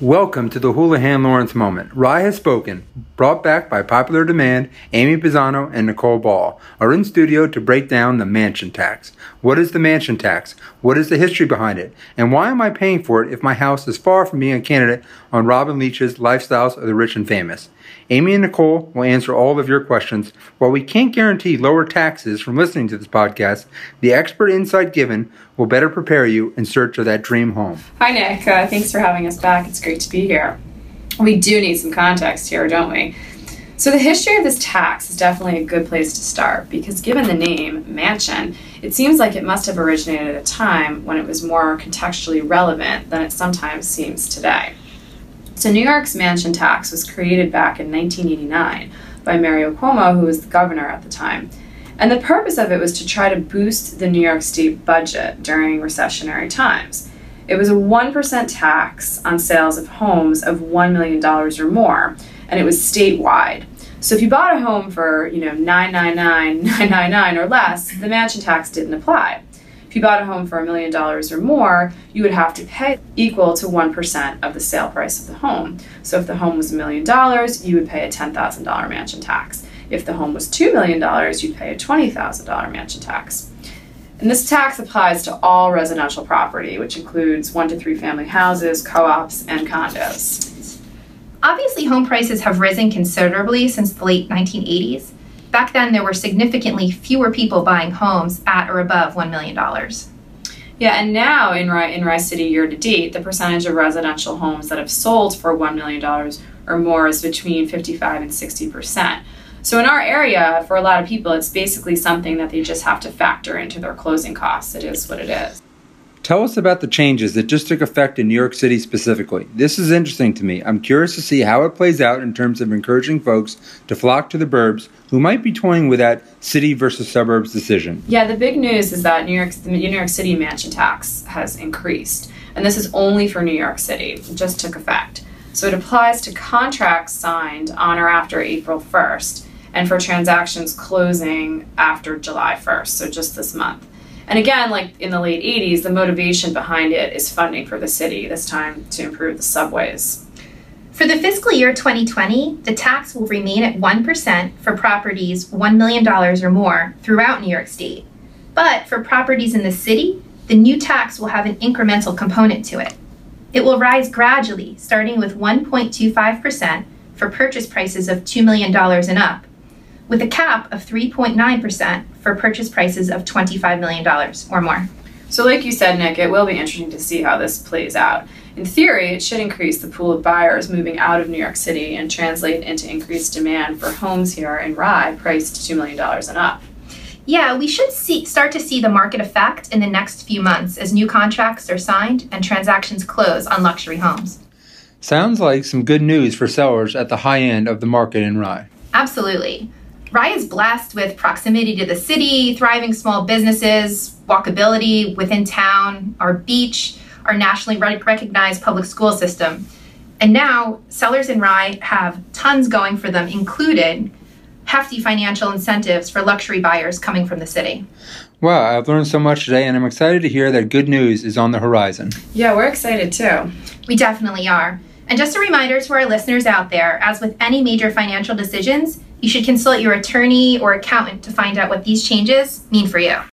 Welcome to the Houlihan Lawrence moment. Rye has spoken, brought back by popular demand. Amie Pisano and Nicole Ball are in studio to break down the mansion tax. What is the mansion tax? What is the history behind it? And why am I paying for it if my house is far from being a candidate on Robin Leach's Lifestyles of the Rich and Famous? Amie and Nicole will answer all of your questions. While we can't guarantee lower taxes from listening to this podcast, the expert insight given will better prepare you in search of that dream home. Hi, Nick. Uh, thanks for having us back. It's great to be here. We do need some context here, don't we? So, the history of this tax is definitely a good place to start because, given the name mansion, it seems like it must have originated at a time when it was more contextually relevant than it sometimes seems today. So, New York's mansion tax was created back in 1989 by Mario Cuomo, who was the governor at the time. And the purpose of it was to try to boost the New York State budget during recessionary times. It was a 1% tax on sales of homes of $1 million or more, and it was statewide. So if you bought a home for, you know, 999 or less, the mansion tax didn't apply. If you bought a home for a million dollars or more, you would have to pay equal to 1% of the sale price of the home. So if the home was a million dollars, you would pay a $10,000 mansion tax. If the home was $2 million, you'd pay a $20,000 mansion tax. And this tax applies to all residential property, which includes one to three family houses, co ops, and condos. Obviously, home prices have risen considerably since the late 1980s. Back then, there were significantly fewer people buying homes at or above $1 million. Yeah, and now in Rye, in Rye City year to date, the percentage of residential homes that have sold for $1 million or more is between 55 and 60 percent. So in our area, for a lot of people, it's basically something that they just have to factor into their closing costs. It is what it is. Tell us about the changes that just took effect in New York City specifically. This is interesting to me. I'm curious to see how it plays out in terms of encouraging folks to flock to the burbs who might be toying with that city versus suburbs decision. Yeah, the big news is that New York, the New York City mansion tax has increased, and this is only for New York City. It just took effect. So it applies to contracts signed on or after April 1st, and for transactions closing after July 1st, so just this month. And again, like in the late 80s, the motivation behind it is funding for the city, this time to improve the subways. For the fiscal year 2020, the tax will remain at 1% for properties $1 million or more throughout New York State. But for properties in the city, the new tax will have an incremental component to it. It will rise gradually, starting with 1.25% for purchase prices of $2 million and up, with a cap of 3.9% for purchase prices of $25 million or more. So, like you said, Nick, it will be interesting to see how this plays out. In theory, it should increase the pool of buyers moving out of New York City and translate into increased demand for homes here in Rye priced $2 million and up. Yeah, we should see, start to see the market effect in the next few months as new contracts are signed and transactions close on luxury homes. Sounds like some good news for sellers at the high end of the market in Rye. Absolutely. Rye is blessed with proximity to the city, thriving small businesses, walkability within town, our beach, our nationally recognized public school system. And now, sellers in Rye have tons going for them, including hefty financial incentives for luxury buyers coming from the city. Wow, I've learned so much today, and I'm excited to hear that good news is on the horizon. Yeah, we're excited too. We definitely are. And just a reminder to our listeners out there as with any major financial decisions, you should consult your attorney or accountant to find out what these changes mean for you.